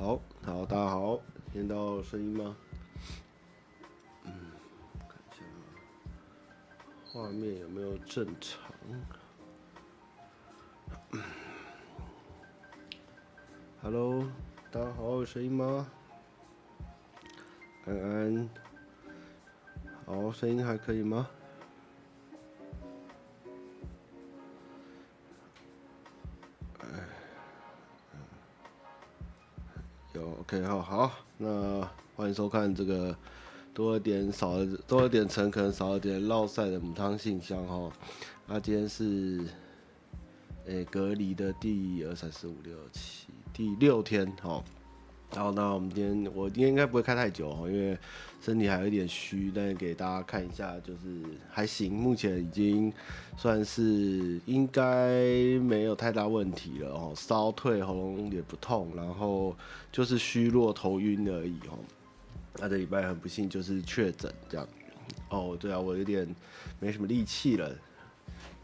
好，好，大家好，听到声音吗？嗯，看一下画面有没有正常。Hello，大家好，有声音吗？安安，好，声音还可以吗？OK，好好，那欢迎收看这个多了点少了多了点诚恳少了点绕赛的母汤信箱哈。那今天是诶、隔离的第二三四五六七第六天哈。然后那我们今天我今天应该不会开太久哈，因为身体还有一点虚，但是给大家看一下，就是还行，目前已经算是应该没有太大问题了哦，烧退，喉咙也不痛，然后就是虚弱、头晕而已哦。那这礼拜很不幸就是确诊这样。哦，对啊，我有点没什么力气了，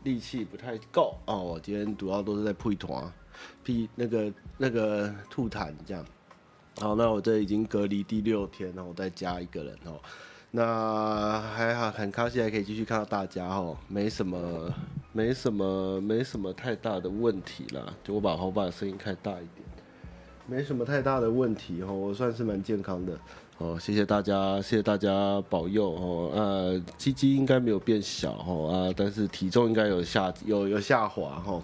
力气不太够哦。我今天主要都是在铺一团，屁那个那个吐痰这样。好，那我这已经隔离第六天，然后我再加一个人哦。那还好，很高兴还可以继续看到大家哦，没什么，没什么，没什么太大的问题啦。就我把后把声音开大一点，没什么太大的问题哦，我算是蛮健康的哦。谢谢大家，谢谢大家保佑哦。呃，鸡鸡应该没有变小哦啊，但是体重应该有下有有下滑哦，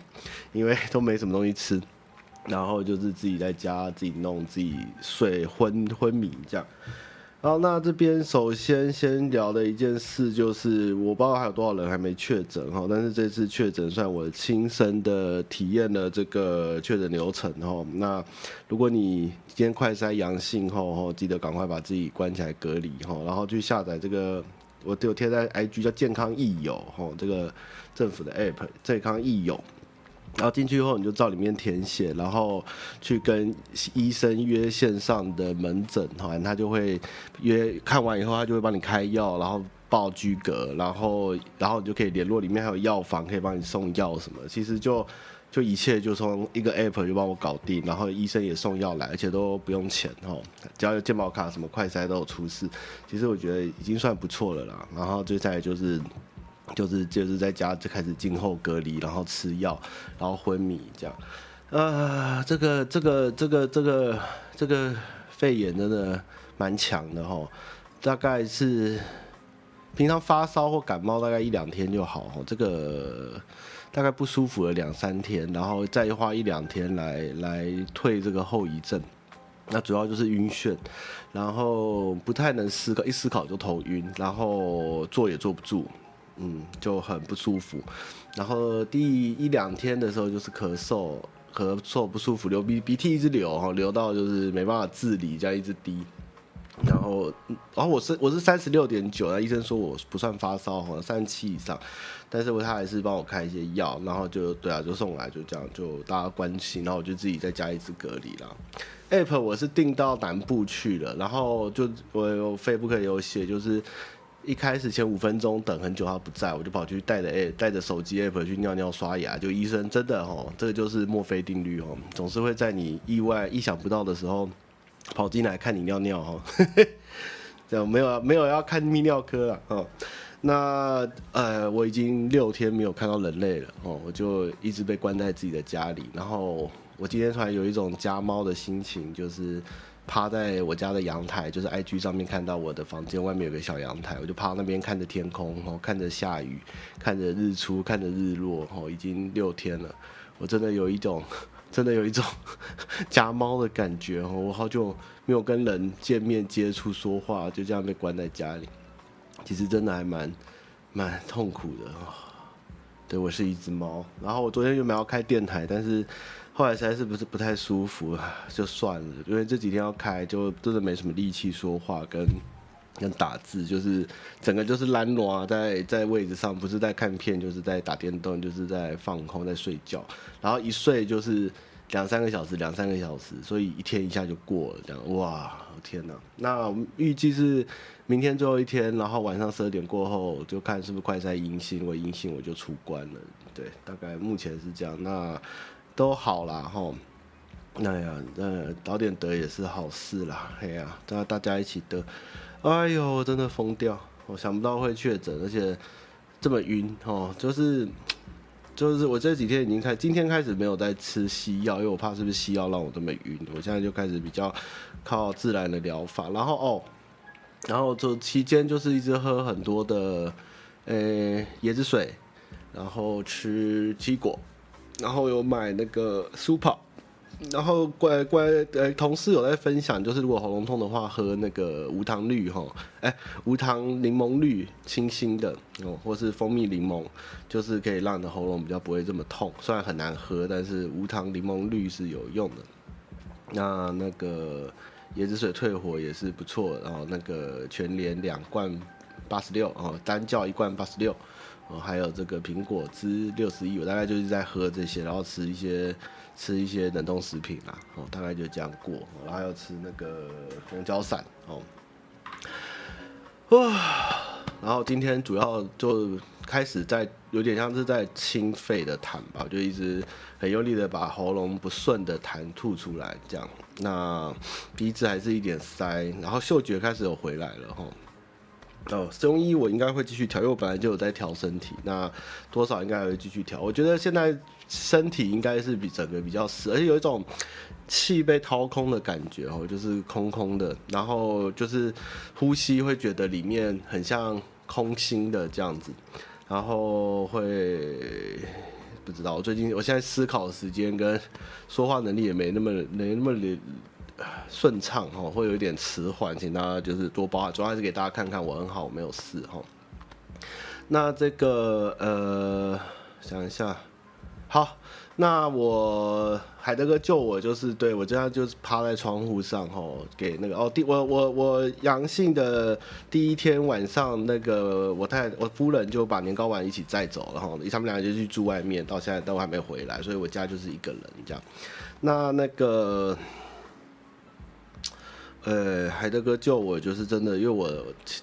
因为都没什么东西吃。然后就是自己在家自己弄，自己睡昏昏迷这样。好，那这边首先先聊的一件事就是，我不知道还有多少人还没确诊哈，但是这次确诊算我亲身的体验了这个确诊流程哈。那如果你今天快筛阳性后，记得赶快把自己关起来隔离哈，然后去下载这个，我都有贴在 IG 叫健康益友哈，这个政府的 App 健康益友。然后进去以后，你就照里面填写，然后去跟医生约线上的门诊，哈，他就会约看完以后，他就会帮你开药，然后报居格，然后然后你就可以联络里面还有药房可以帮你送药什么。其实就就一切就从一个 app 就帮我搞定，然后医生也送药来，而且都不用钱，哈，只要有健保卡什么快筛都有出示。其实我觉得已经算不错了啦。然后接下来就是。就是就是在家就开始静候隔离，然后吃药，然后昏迷这样。呃，这个这个这个这个这个肺炎真的蛮强的齁，大概是平常发烧或感冒大概一两天就好，这个大概不舒服了两三天，然后再花一两天来来退这个后遗症。那主要就是晕眩，然后不太能思考，一思考就头晕，然后坐也坐不住。嗯，就很不舒服，然后第一两天的时候就是咳嗽，咳嗽不舒服，流鼻鼻涕一直流哈，流到就是没办法自理，这样一直滴，然后然后我是我是三十六点九，那医生说我不算发烧哈，三十七以上，但是他还是帮我开一些药，然后就对啊，就送来就这样，就大家关心，然后我就自己在家一直隔离了。App 我是订到南部去了，然后就我有 Facebook 有写就是。一开始前五分钟等很久，他不在，我就跑去带着 app 带着手机 app 去尿尿刷牙。就医生真的哦，这个就是墨菲定律哦，总是会在你意外意想不到的时候跑进来看你尿尿哦。这样没有没有要看泌尿科了哦。那呃我已经六天没有看到人类了哦，我就一直被关在自己的家里。然后我今天突然有一种家猫的心情，就是。趴在我家的阳台，就是 IG 上面看到我的房间外面有个小阳台，我就趴那边看着天空，然后看着下雨，看着日出，看着日落，哦，已经六天了，我真的有一种，真的有一种 家猫的感觉哦，我好久没有跟人见面接触说话，就这样被关在家里，其实真的还蛮蛮痛苦的。对，我是一只猫，然后我昨天就没有开电台，但是。后来实在是不是不太舒服，就算了，因为这几天要开，就真的没什么力气说话跟跟打字，就是整个就是懒惰在在位置上，不是在看片，就是在打电动，就是在放空，在睡觉，然后一睡就是两三个小时，两三个小时，所以一天一下就过了，这样哇，天哪！那预计是明天最后一天，然后晚上十二点过后就看是不是快筛阴性，如果阴性我就出关了，对，大概目前是这样。那都好啦，吼，那呀，呃，早点得也是好事啦。哎呀，大家大家一起得。哎呦，真的疯掉！我想不到会确诊，而且这么晕哦。就是就是我这几天已经开，今天开始没有在吃西药，因为我怕是不是西药让我这么晕。我现在就开始比较靠自然的疗法。然后哦，然后就期间就是一直喝很多的呃椰子水，然后吃奇异果。然后有买那个舒跑，然后乖乖呃，同事有在分享，就是如果喉咙痛的话，喝那个无糖绿哈，哎，无糖柠檬绿，清新的哦，或是蜂蜜柠檬，就是可以让你的喉咙比较不会这么痛。虽然很难喝，但是无糖柠檬绿是有用的。那那个椰子水退火也是不错，然后那个全联两罐八十六哦，单叫一罐八十六。哦，还有这个苹果汁六十一，我大概就是在喝这些，然后吃一些吃一些冷冻食品啦，哦，大概就这样过，然后还有吃那个红椒散，哦，哇，然后今天主要就开始在有点像是在清肺的痰吧，就一直很用力的把喉咙不顺的痰吐出来，这样，那鼻子还是一点塞，然后嗅觉开始有回来了，吼。哦，哦中医我应该会继续调，因为我本来就有在调身体，那多少应该还会继续调。我觉得现在身体应该是比整个比较湿，而且有一种气被掏空的感觉哦，就是空空的，然后就是呼吸会觉得里面很像空心的这样子，然后会不知道。我最近我现在思考时间跟说话能力也没那么没那么顺畅哈，会有一点迟缓，请大家就是多包涵，主要还是给大家看看我很好，我没有事哈。那这个呃，想一下，好，那我海德哥救我，就是对我这样就是趴在窗户上哈，给那个哦第我我我阳性的第一天晚上，那个我太我夫人就把年糕碗一起载走了哈，他们两个就去住外面，到现在都还没回来，所以我家就是一个人这样。那那个。呃，海德哥救我，就是真的，因为我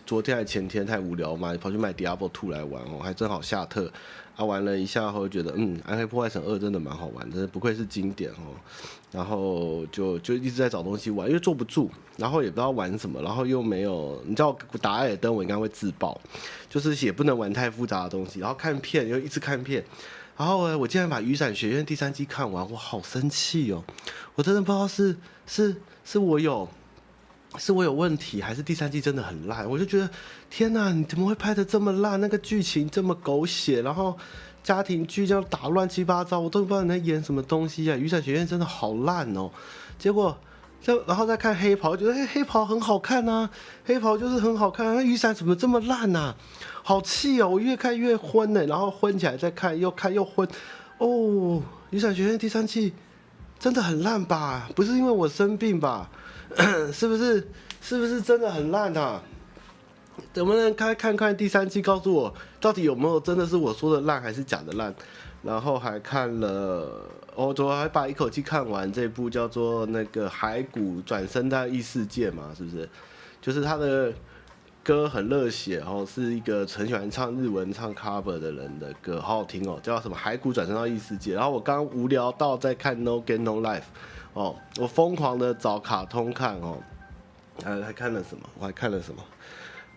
昨天还前天太无聊嘛，跑去买 Diablo 2来玩哦，还正好下特，啊玩了一下后觉得，嗯，暗黑破坏神二真的蛮好玩，真的不愧是经典哦，然后就就一直在找东西玩，因为坐不住，然后也不知道玩什么，然后又没有，你知道打艾尔登我应该会自爆，就是也不能玩太复杂的东西，然后看片又一直看片，然后我竟然把雨伞学院第三季看完，我好生气哦，我真的不知道是是是我有。是我有问题，还是第三季真的很烂？我就觉得，天哪，你怎么会拍得这么烂？那个剧情这么狗血，然后家庭剧这样打乱七八糟，我都不知道你在演什么东西啊！雨伞学院真的好烂哦。结果，就然后再看黑袍，觉得黑袍很好看啊，黑袍就是很好看。那雨伞怎么这么烂啊？好气哦！我越看越昏呢，然后昏起来再看，又看又昏。哦，雨伞学院第三季真的很烂吧？不是因为我生病吧？是不是是不是真的很烂啊？能不能开看看第三季，告诉我到底有没有真的是我说的烂还是假的烂？然后还看了，哦，昨还把一口气看完这部叫做那个《骸骨转身到异世界》嘛，是不是？就是他的歌很热血，然后是一个很喜欢唱日文唱 cover 的人的歌，好好听哦，叫什么《骸骨转身到异世界》。然后我刚无聊到在看 No Game No Life。哦，我疯狂的找卡通看哦，还还看了什么？我还看了什么？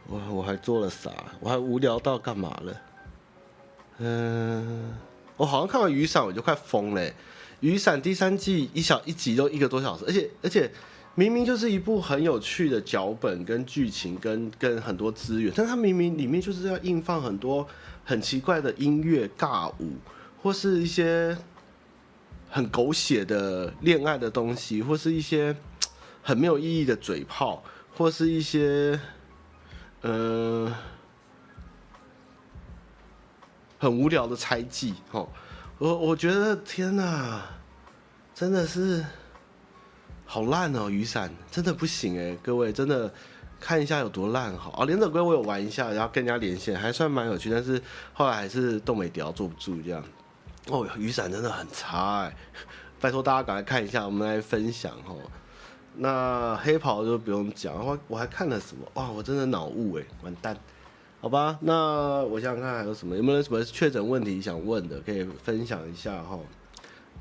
我我还做了啥？我还无聊到干嘛了？嗯，我好像看完雨伞我就快疯了。雨伞第三季一小一集都一个多小时，而且而且明明就是一部很有趣的脚本跟剧情跟跟很多资源，但它明明里面就是要硬放很多很奇怪的音乐尬舞或是一些。很狗血的恋爱的东西，或是一些很没有意义的嘴炮，或是一些、呃、很无聊的猜忌。哦，我我觉得天哪，真的是好烂哦！雨伞真的不行哎，各位真的看一下有多烂哈啊！连者龟我有玩一下，然后跟人家连线，还算蛮有趣，但是后来还是动没掉，坐不住这样。哦，雨伞真的很差哎！拜托大家赶快看一下，我们来分享哈。那黑袍就不用讲，我我还看了什么？哇，我真的脑雾哎，完蛋！好吧，那我想想看还有什么，有没有什么确诊问题想问的，可以分享一下哈。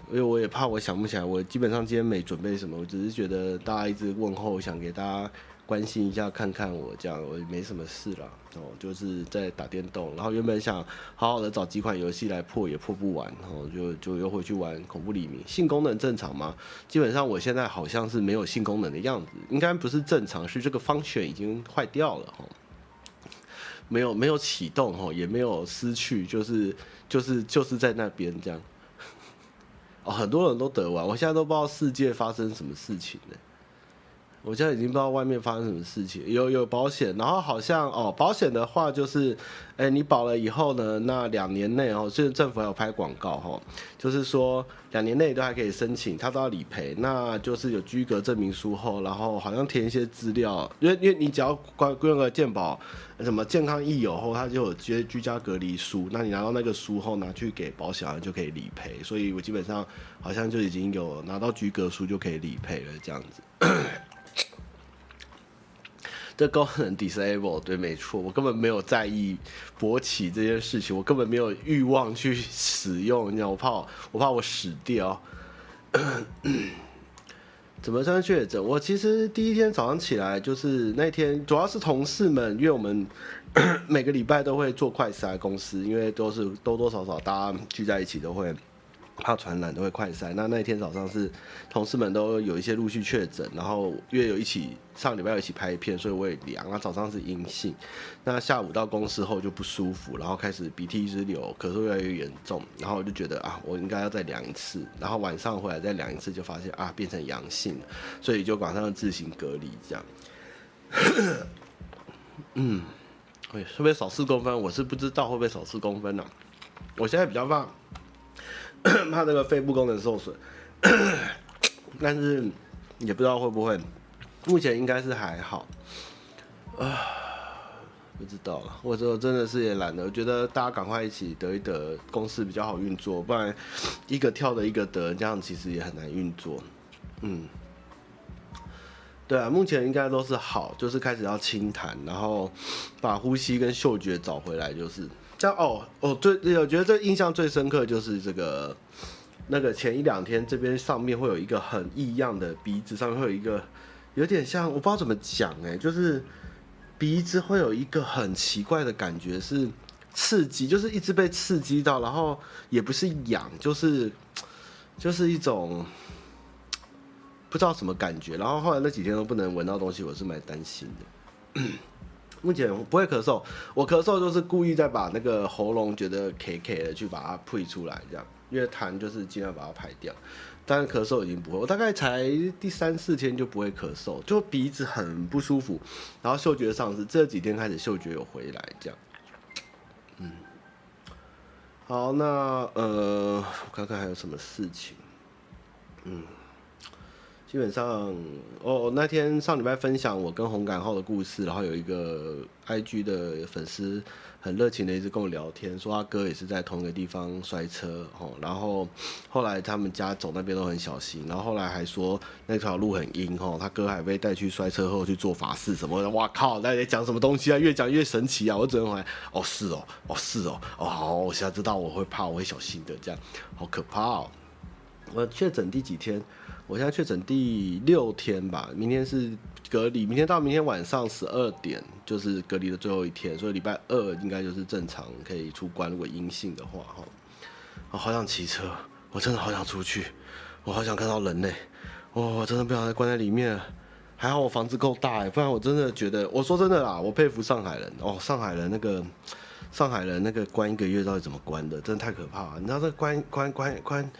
因为我也怕我想不起来，我基本上今天没准备什么，我只是觉得大家一直问候，想给大家关心一下，看看我这样，我没什么事了哦，就是在打电动，然后原本想好好的找几款游戏来破，也破不完，然后就就又回去玩恐怖黎明。性功能正常吗？基本上我现在好像是没有性功能的样子，应该不是正常，是这个 function 已经坏掉了哈，没有没有启动哈，也没有失去，就是就是就是在那边这样。哦，很多人都得完，我现在都不知道世界发生什么事情呢。我现在已经不知道外面发生什么事情，有有保险，然后好像哦，保险的话就是，哎，你保了以后呢，那两年内哦，现在政府还有拍广告哈、哦，就是说两年内都还可以申请，他都要理赔，那就是有居隔证明书后，然后好像填一些资料，因为因为你只要关关个健保，什么健康益友后，他就有接居家隔离书，那你拿到那个书后拿去给保险就可以理赔，所以我基本上好像就已经有拿到居隔书就可以理赔了这样子。这功能 disable 对，没错，我根本没有在意勃起这件事情，我根本没有欲望去使用，你知道，我怕我，怕我死掉。怎么算确诊？我其实第一天早上起来，就是那天主要是同事们，因为我们 每个礼拜都会做快筛公司，因为都是多多少少大家聚在一起都会。怕传染都会快筛，那那一天早上是同事们都有一些陆续确诊，然后因为有一起上礼拜有一起拍片，所以我也量，那早上是阴性，那下午到公司后就不舒服，然后开始鼻涕一直流，咳嗽越来越严重，然后我就觉得啊，我应该要再量一次，然后晚上回来再量一次，就发现啊变成阳性，所以就马上自行隔离这样。嗯，会不会少四公分？我是不知道会不会少四公分呢、我现在比较怕。怕这个肺部功能受损，但是也不知道会不会，目前应该是还好，啊，不知道了。我说真的是也懒得，我觉得大家赶快一起得一得，公司比较好运作，不然一个跳的一个得，这样其实也很难运作。嗯，对啊，目前应该都是好，就是开始要清痰，然后把呼吸跟嗅觉找回来，就是。像哦哦，对，我觉得这印象最深刻就是这个，那个前一两天这边上面会有一个很异样的鼻子，上面会有一个有点像我不知道怎么讲哎，就是鼻子会有一个很奇怪的感觉，是刺激，就是一直被刺激到，然后也不是痒，就是就是一种不知道什么感觉，然后后来那几天都不能闻到东西，我是蛮担心的。目前不会咳嗽，我咳嗽就是故意在把那个喉咙觉得卡卡的去把它呸出来，这样，因为痰就是尽量把它排掉。但是咳嗽已经不会，我大概才第三四天就不会咳嗽，就鼻子很不舒服，然后嗅觉上是这几天开始嗅觉有回来，这样。嗯，好，那呃，我看看还有什么事情，嗯。基本上，哦，那天上礼拜分享我跟红感号的故事，然后有一个 IG 的粉丝很热情的一直跟我聊天，说他哥也是在同一个地方摔车，哦，然后后来他们家走那边都很小心，然后后来还说那条路很阴，哦，他哥还被带去摔车后去做法事什么的，哇靠，那在讲什么东西啊？越讲越神奇啊！我只能回来，哦是哦，哦是哦，哦好，我现在知道我会怕，我会小心的，这样好可怕哦。我确诊第几天？我现在确诊第六天吧，明天是隔离，明天到明天晚上十二点就是隔离的最后一天，所以礼拜二应该就是正常可以出关。如果阴性的话，哈，我好想骑车，我真的好想出去，我好想看到人类，我真的不想再关在里面。还好我房子够大哎，不然我真的觉得，我说真的啦，我佩服上海人哦，上海人那个上海人那个关一个月到底怎么关的，真的太可怕了。你知道这关关关关。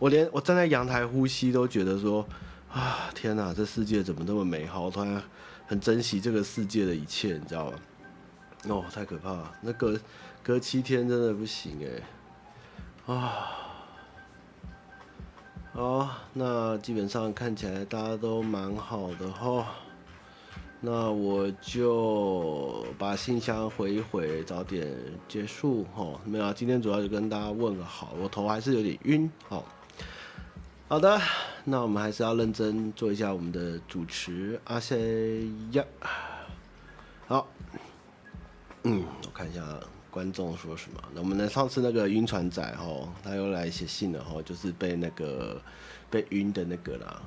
我连我站在阳台呼吸都觉得说，啊天哪，这世界怎么那么美好？我突然很珍惜这个世界的一切，你知道吗？哦，太可怕了，那隔隔七天真的不行哎，啊，好，那基本上看起来大家都蛮好的哈，那我就把信箱回一回，早点结束哈。没有，啊今天主要就跟大家问个好，我头还是有点晕，好。好的，那我们还是要认真做一下我们的主持阿塞呀。好，嗯，我看一下观众说什么？那我们的？上次那个晕船仔吼，他又来写信了吼，就是被那个被晕的那个啦。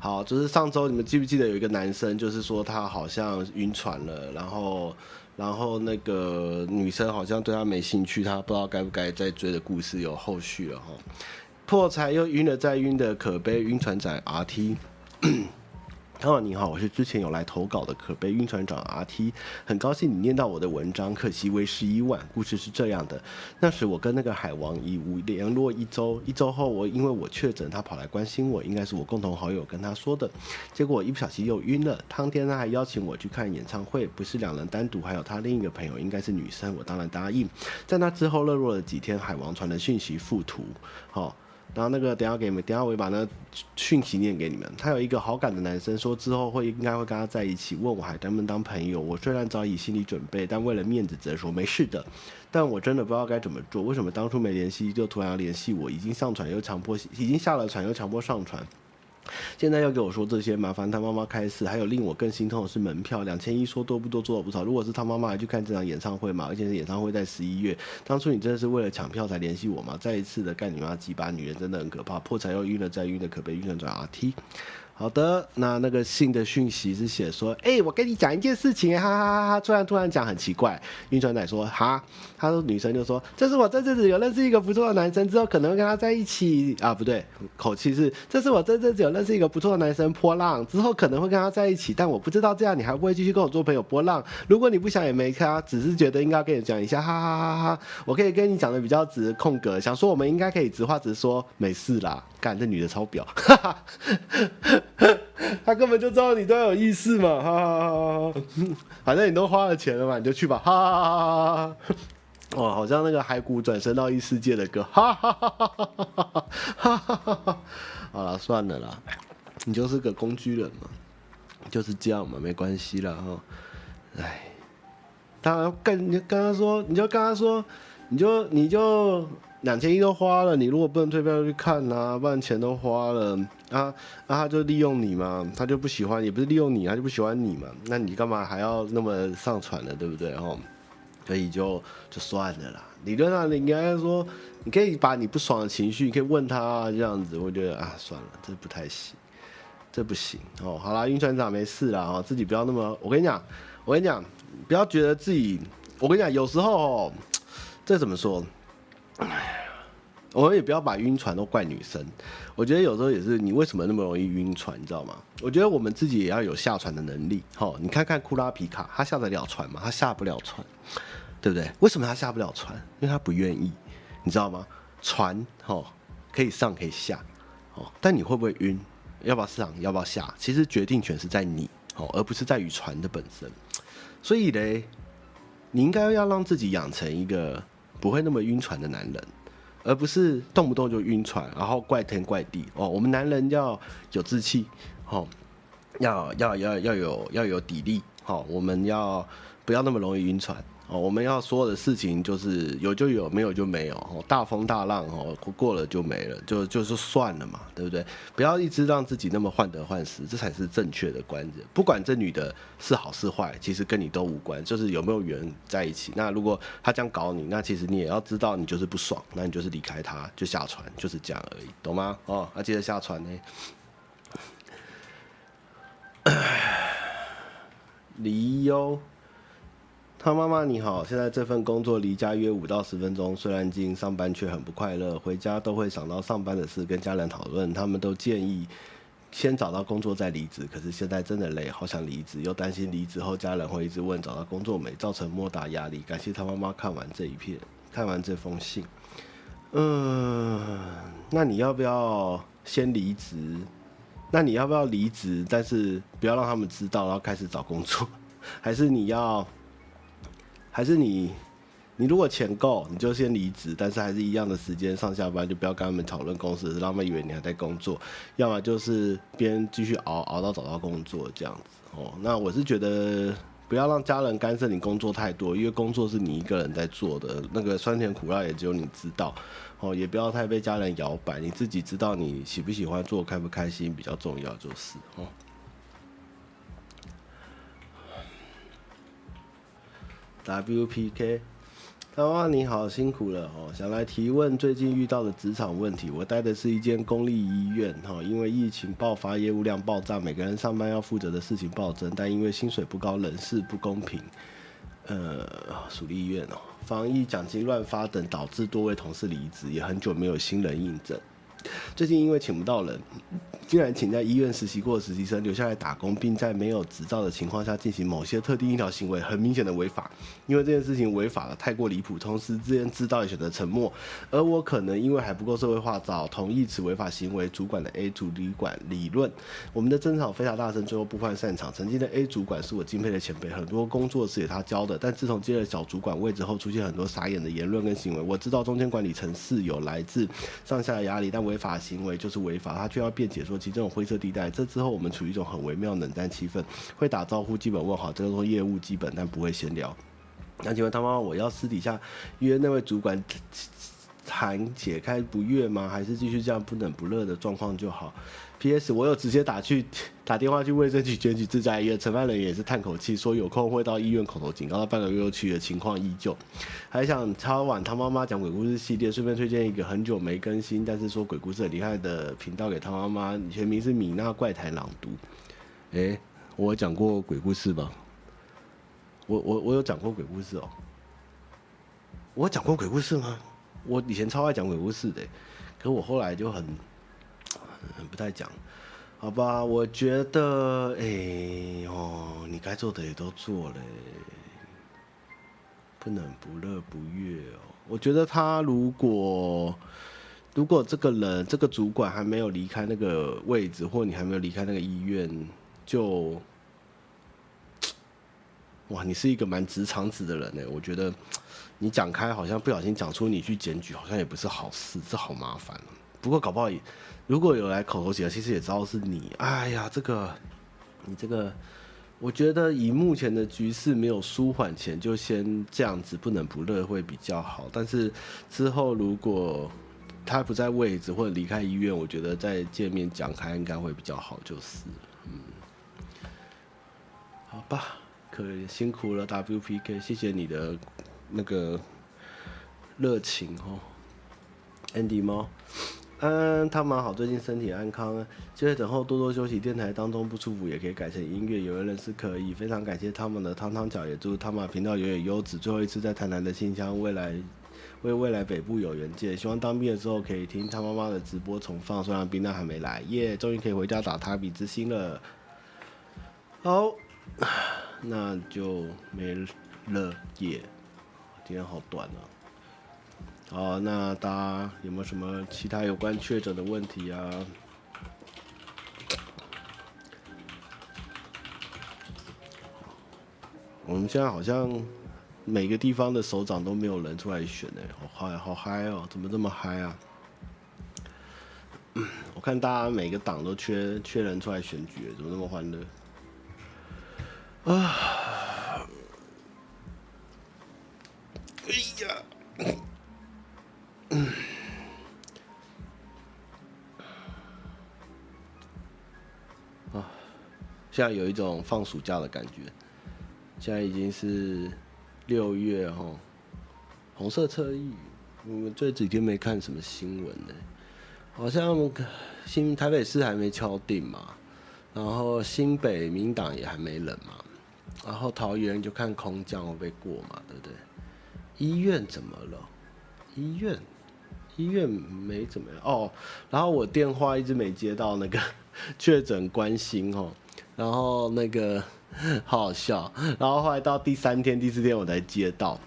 好，就是上周你们记不记得有一个男生，就是说他好像晕船了，然后然后那个女生好像对他没兴趣，他不知道该不该再追的故事有后续了哈。破财又晕了再晕的可悲晕船仔 RT。哈喽，你好，我是之前有来投稿的可悲晕船长 RT，很高兴你念到我的文章，可惜为时已晚。故事是这样的，那时我跟那个海王已无联络一周，一周后我因为我确诊，他跑来关心我，应该是我共同好友跟他说的，结果一不小心又晕了。当天他还邀请我去看演唱会，不是两人单独，还有他另一个朋友，应该是女生，我当然答应。在那之后热络了几天，海王传的讯息附图，好、哦。然后那个等下给你们，等下我会把那讯息念给你们。他有一个好感的男生说之后会应该会跟他在一起，问我还能不能当朋友。我虽然早已心理准备，但为了面子只能说没事的。但我真的不知道该怎么做。为什么当初没联系就突然联系我？已经上船又强迫，已经下了船又强迫上船。现在要给我说这些，麻烦他妈妈开示。还有令我更心痛的是门票，两千一说多不多，做了不少。如果是他妈妈还去看这场演唱会嘛？而且是演唱会在十一月。当初你真的是为了抢票才联系我吗？再一次的干你妈鸡巴，女人真的很可怕。破产又晕了再晕的，可悲晕了转 RT。好的，那那个信的讯息是写说，哎、我跟你讲一件事情，哈哈哈哈！突然突然讲很奇怪，晕船仔说，哈，他说女生就说，这是我这阵子有认识一个不错的男生，之后可能会跟他在一起啊，不对，口气是，这是我这阵子有认识一个不错的男生，波浪，之后可能会跟他在一起，但我不知道这样你还不会继续跟我做朋友，波浪，如果你不想也没看，只是觉得应该要跟你讲一下，哈哈哈哈！我可以跟你讲的比较直，空格，想说我们应该可以直话直说，没事啦。干，这女的超婊，哈哈，他根本就知道你都有意思嘛，哈哈哈哈，反正你都花了钱了嘛，你就去吧，哈哈哈哈。哦，好像那个骸骨转生到异世界的歌，哈哈哈哈哈哈哈哈。好了，算了啦，你就是个工具人嘛，就是这样嘛，没关系了哈。哎，当然跟你跟他说，你就跟他说，你就你就。两千一都花了，你如果不能退票去看啊，不然钱都花了啊，那他就利用你嘛，他就不喜欢，也不是利用你，他就不喜欢你嘛，那你干嘛还要那么上传呢？对不对？哦，所以就就算了啦。理论上你应该说，你可以把你不爽的情绪，你可以问他啊，这样子，我觉得啊，算了，这不太行，这不行哦。好啦，晕船长没事啦，哦，自己不要那么，我跟你讲，我跟你讲，不要觉得自己，我跟你讲，有时候哦，这怎么说？我们也不要把晕船都怪女生，我觉得有时候也是你为什么那么容易晕船，你知道吗？我觉得我们自己也要有下船的能力。齁，你看看库拉皮卡，他下得了船吗？他下不了船，对不对？为什么他下不了船？因为他不愿意，你知道吗？船齁可以上可以下，哦，但你会不会晕？要不要上？要不要下？其实决定权是在你，哦，而不是在于船的本身。所以嘞，你应该要让自己养成一个不会那么晕船的男人。而不是动不动就晕船，然后怪天怪地哦。我们男人要有志气，哦，要要要要有要有底力，哦，我们要不要那么容易晕船？哦，我们要说的事情就是有就有，没有就没有。哦，大风大浪哦，过了就没了，就就是算了嘛，对不对？不要一直让自己那么患得患失，这才是正确的观点。不管这女的是好是坏，其实跟你都无关，就是有没有缘在一起。那如果她这样搞你，那其实你也要知道，你就是不爽，那你就是离开她，就下船，就是这样而已，懂吗？哦，那接着下船呢？理由。他妈妈你好，现在这份工作离家约五到十分钟，虽然近，上班却很不快乐。回家都会想到上班的事，跟家人讨论，他们都建议先找到工作再离职。可是现在真的累，好想离职，又担心离职后家人会一直问找到工作没，造成莫大压力。感谢他妈妈看完这一篇，看完这封信。嗯，那你要不要先离职？那你要不要离职？但是不要让他们知道，然后开始找工作，还是你要？还是你，你如果钱够，你就先离职，但是还是一样的时间上下班，就不要跟他们讨论公司，让他们以为你还在工作。要么就是边继续熬熬到找到工作这样子哦。那我是觉得不要让家人干涉你工作太多，因为工作是你一个人在做的，那个酸甜苦辣也只有你知道哦。也不要太被家人摇摆，你自己知道你喜不喜欢做，开不开心比较重要就是哦。WPK。大妈你好，辛苦了哦！想来提问最近遇到的职场问题。我待的是一间公立医院哈，因为疫情爆发，业务量爆炸，每个人上班要负责的事情暴增，但因为薪水不高，人事不公平。呃，属立医院哦，防疫奖金乱发等，导致多位同事离职，也很久没有新人应征。最近因为请不到人。竟然请在医院实习过的实习生留下来打工，并在没有执照的情况下进行某些特定医疗行为，很明显的违法。因为这件事情违法的太过离谱，同时之间知道也选择沉默。而我可能因为还不够社会化，找同意此违法行为。主管的 A 主管理论，我们的争吵非常大声，最后不欢散场。曾经的 A 主管是我敬佩的前辈，很多工作是给他教的。但自从接了小主管位置后，出现很多傻眼的言论跟行为。我知道中间管理层是有来自上下的压力，但违法行为就是违法，他却要辩解说。其实这种灰色地带，这之后我们处于一种很微妙冷淡气氛，会打招呼，基本问好，这个说业务基本，但不会闲聊。那请问他妈妈，我要私底下约那位主管谈解开不悦吗？还是继续这样不冷不热的状况就好？P.S. 我有直接打去打电话去卫生局检举自家医院，承办人也是叹口气说有空会到医院口头警告，到半个月又去的情况依旧。还想超晚他妈妈讲鬼故事系列，顺便推荐一个很久没更新，但是说鬼故事很厉害的频道给他妈妈，全名是米娜怪谈朗读。诶、欸，我讲过鬼故事吗？我我我有讲过鬼故事哦。我讲过鬼故事吗？我以前超爱讲鬼故事的，可我后来就很。不太讲，好吧？我觉得，哎、欸、哦，你该做的也都做了，不能不乐不悦哦。我觉得他如果如果这个人这个主管还没有离开那个位置，或你还没有离开那个医院，就哇，你是一个蛮直肠子的人呢。我觉得你讲开，好像不小心讲出你去检举，好像也不是好事，这好麻烦。不过搞不好。如果有来口头解释，其实也知道是你。哎呀，这个，你这个，我觉得以目前的局势没有舒缓前，就先这样子，不冷不热会比较好。但是之后如果他不在位置或者离开医院，我觉得再见面讲开应该会比较好，就是，嗯，好吧，可辛苦了 WPK，谢谢你的那个热情哦，Andy 猫。嗯，他蛮好，最近身体安康，就在等候多多休息。电台当中不舒服也可以改成音乐，有的人是可以。非常感谢他们的汤汤脚，也祝他们频道永远优质。最后一次在台南的信箱，未来为未来北部有缘见。希望当兵的时候可以听他妈妈的直播重放，虽然兵蛋还没来，耶，终于可以回家打塔比之心了。好，那就没了耶，今天好短啊。好，那大家有没有什么其他有关确诊的问题啊？我们现在好像每个地方的首长都没有人出来选呢，好嗨，好嗨哦！怎么这么嗨啊？我看大家每个党都缺缺人出来选举，怎么那么欢乐？啊！哎呀！嗯，啊，现在有一种放暑假的感觉。现在已经是六月哈，红色侧翼，我们这几天没看什么新闻呢，好像新台北市还没敲定嘛，然后新北民党也还没冷嘛，然后桃园就看空降会不会过嘛，对不对？医院怎么了？医院？医院没怎么样哦，然后我电话一直没接到那个 确诊关心哦，然后那个好 好笑，然后后来到第三天、第四天我才接到，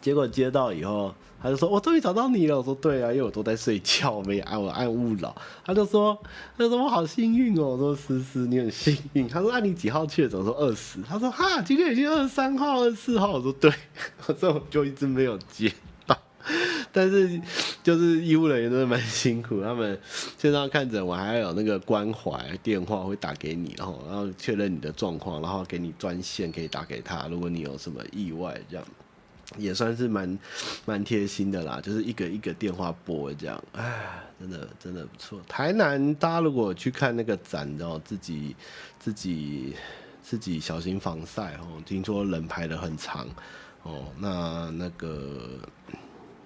结果接到以后，他就说：“我终于找到你了。”我说：“对啊，因为我都在睡觉，我没按我按勿扰。”他就说：“他说我好幸运哦。”我说：“思思，你很幸运。”他说：“那你几号确诊？”我说：“二十。”他说：“哈，今天已经二十三号、二十四号。”我说：“对。” 我说：“我就一直没有接到。” 但是，就是医务人员真的蛮辛苦，他们线上看诊，我还有那个关怀电话会打给你，然后然后确认你的状况，然后给你专线可以打给他，如果你有什么意外，这样也算是蛮蛮贴心的啦，就是一个一个电话拨这样，哎，真的真的不错。台南大家如果去看那个展，然后自己自己自己小心防晒哦，听说人排得很长。哦，那那个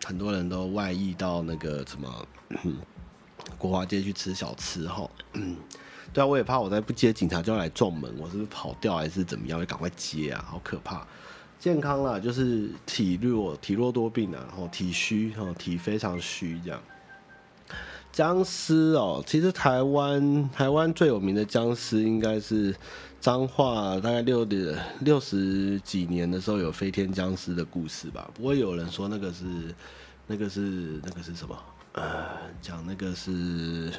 很多人都外溢到那个什么 国华街去吃小吃哈。对啊，我也怕我再不接警察就要来撞门，我是不是跑掉还是怎么样？我赶快接啊，好可怕！健康啦，就是体弱体弱多病啊，然后体虚，然后体非常虚这样。僵尸哦，其实台湾台湾最有名的僵尸应该是彰化，大概六的六十几年的时候有飞天僵尸的故事吧。不过有人说那个是那个是那个是什么？呃，讲那个是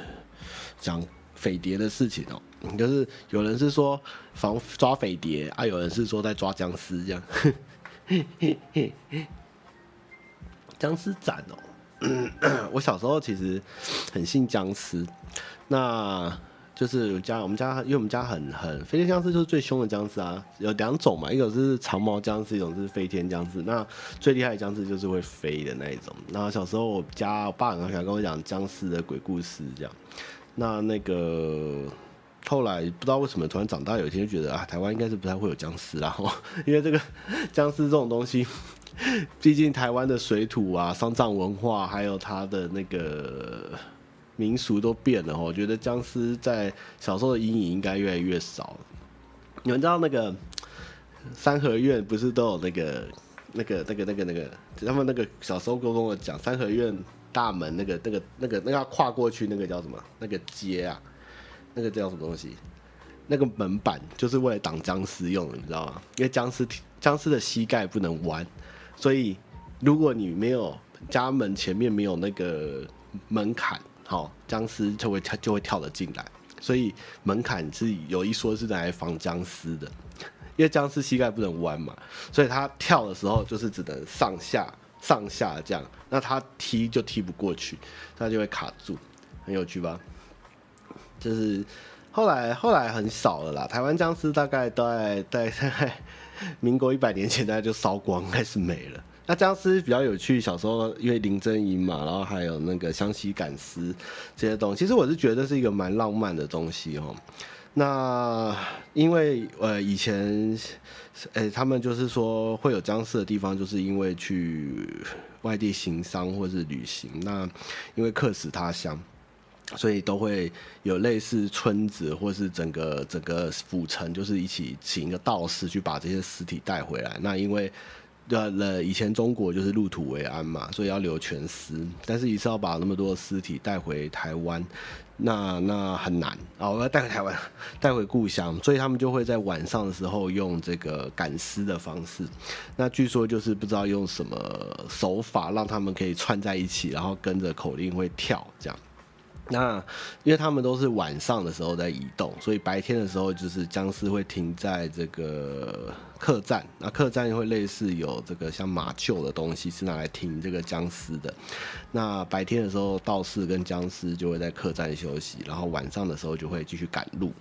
讲匪谍的事情哦。就是有人是说防抓匪谍啊，有人是说在抓僵尸这样。僵尸斩哦。我小时候其实很信僵尸，那就是家我们家，因为我们家很很飞天僵尸就是最凶的僵尸啊，有两种嘛，一种是长毛僵尸，一种是飞天僵尸。那最厉害的僵尸就是会飞的那一种。那小时候我家我爸很喜欢跟我讲僵尸的鬼故事，这样。那那个后来不知道为什么突然长大有一天就觉得啊，台湾应该是不太会有僵尸啦，因为这个僵尸这种东西。毕竟台湾的水土啊、丧葬文化，还有它的那个民俗都变了。我觉得僵尸在小时候的阴影应该越来越少。你们知道那个三合院不是都有那个、那个、那个、那个、那个？他们那个小时候跟我讲，三合院大门那个、那个、那个、那个跨过去，那个叫什么？那个街啊，那个叫什么东西？那个门板就是为了挡僵尸用的，你知道吗？因为僵尸僵尸的膝盖不能弯。所以，如果你没有家门前面没有那个门槛，好，僵尸就会跳就会跳得进来。所以门槛是有一说是来防僵尸的，因为僵尸膝盖不能弯嘛，所以他跳的时候就是只能上下上下这样，那他踢就踢不过去，他就会卡住，很有趣吧？就是后来后来很少了啦，台湾僵尸大概都在在在。民国一百年前，大概就烧光，开始没了。那僵尸比较有趣，小时候因为林正英嘛，然后还有那个湘西赶尸这些东西，其实我是觉得是一个蛮浪漫的东西哦。那因为呃以前，哎、欸，他们就是说会有僵尸的地方，就是因为去外地行商或是旅行，那因为客死他乡。所以都会有类似村子，或是整个整个府城，就是一起请一个道士去把这些尸体带回来。那因为呃，以前中国就是入土为安嘛，所以要留全尸。但是，一次要把那么多尸体带回台湾，那那很难啊！我要带回台湾，带回故乡，所以他们就会在晚上的时候用这个赶尸的方式。那据说就是不知道用什么手法，让他们可以串在一起，然后跟着口令会跳这样。那因为他们都是晚上的时候在移动，所以白天的时候就是僵尸会停在这个客栈。那客栈会类似有这个像马厩的东西，是拿来停这个僵尸的。那白天的时候，道士跟僵尸就会在客栈休息，然后晚上的时候就会继续赶路。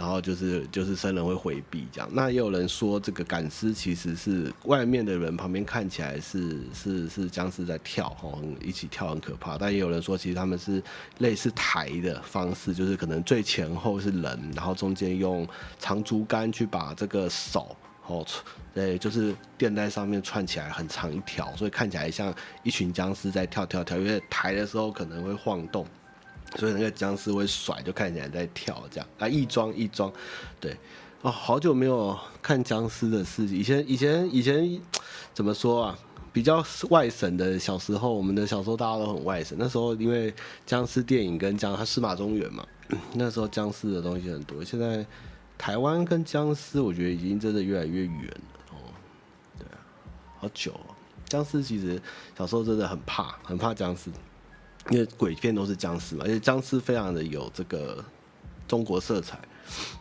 然后就是就是生人会回避这样，那也有人说这个赶尸其实是外面的人旁边看起来是是是僵尸在跳吼，一起跳很可怕。但也有人说其实他们是类似抬的方式，就是可能最前后是人，然后中间用长竹竿去把这个手哦，对，就是垫在上面串起来很长一条，所以看起来像一群僵尸在跳跳跳，因为抬的时候可能会晃动。所以那个僵尸会甩，就看起来在跳这样啊，一装一装，对，哦，好久没有看僵尸的事情。以前以前以前怎么说啊？比较外省的小时候，我们的小时候大家都很外省。那时候因为僵尸电影跟僵，它司马中原嘛，那时候僵尸的东西很多。现在台湾跟僵尸，我觉得已经真的越来越远了哦。对啊，好久哦。僵尸其实小时候真的很怕，很怕僵尸。因为鬼片都是僵尸嘛，而且僵尸非常的有这个中国色彩。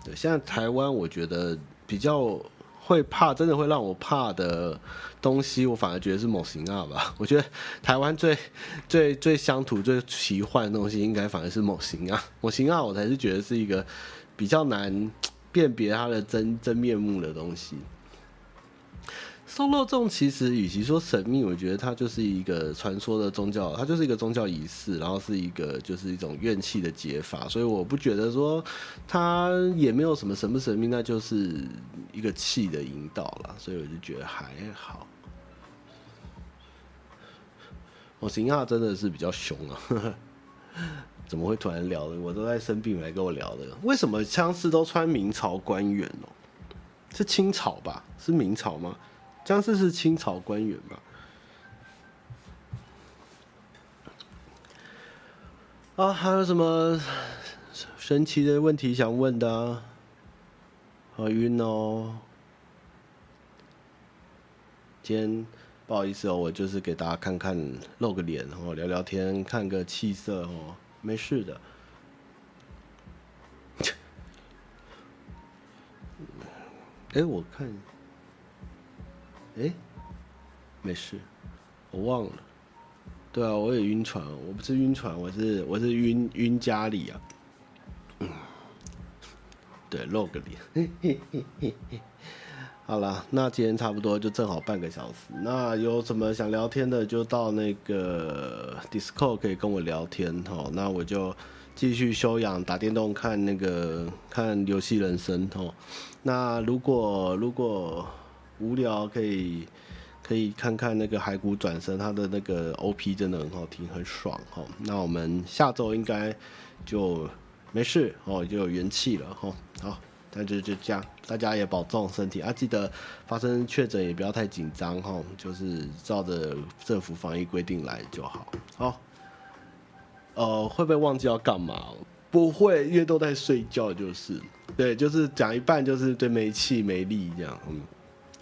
对，现在台湾我觉得比较会怕，真的会让我怕的东西，我反而觉得是某型啊吧。我觉得台湾最最最乡土、最奇幻的东西，应该反而是某型啊。某型啊，我才是觉得是一个比较难辨别它的真真面目的东西。送肉粽其实与其说神秘，我觉得它就是一个传说的宗教，它就是一个宗教仪式，然后是一个就是一种怨气的解法，所以我不觉得说它也没有什么神不神秘，那就是一个气的引导了，所以我就觉得还好。我型号真的是比较凶啊，呵呵，怎么会突然聊的？我都在生病来跟我聊的。为什么枪士都穿明朝官员哦？是清朝吧？是明朝吗？枪士是清朝官员吧？啊，还有什么神奇的问题想问的？好晕哦！今天不好意思哦，我就是给大家看看，露个脸哦，聊聊天，看个气色哦，没事的。哎，我看，哎，没事，我忘了。对啊，我也晕船，我不是晕船，我是我是晕晕家里啊。嗯，对，露个脸。好了，那今天差不多就正好半个小时。那有什么想聊天的，就到那个 Discord 可以跟我聊天哦。那我就继续休养，打电动，看那个看游戏人生哦。那如果如果无聊，可以可以看看那个骸骨转身，他的那个 OP 真的很好听，很爽哈。那我们下周应该就没事哦，就有元气了哈。好。那就就这样，大家也保重身体啊！记得发生确诊也不要太紧张哈，就是照着政府防疫规定来就好。好，呃，会不会忘记要干嘛？不会，因为都在睡觉，就是对，就是讲一半就是对没气没力这样。嗯，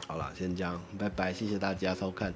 好了，先这样，拜拜，谢谢大家收看。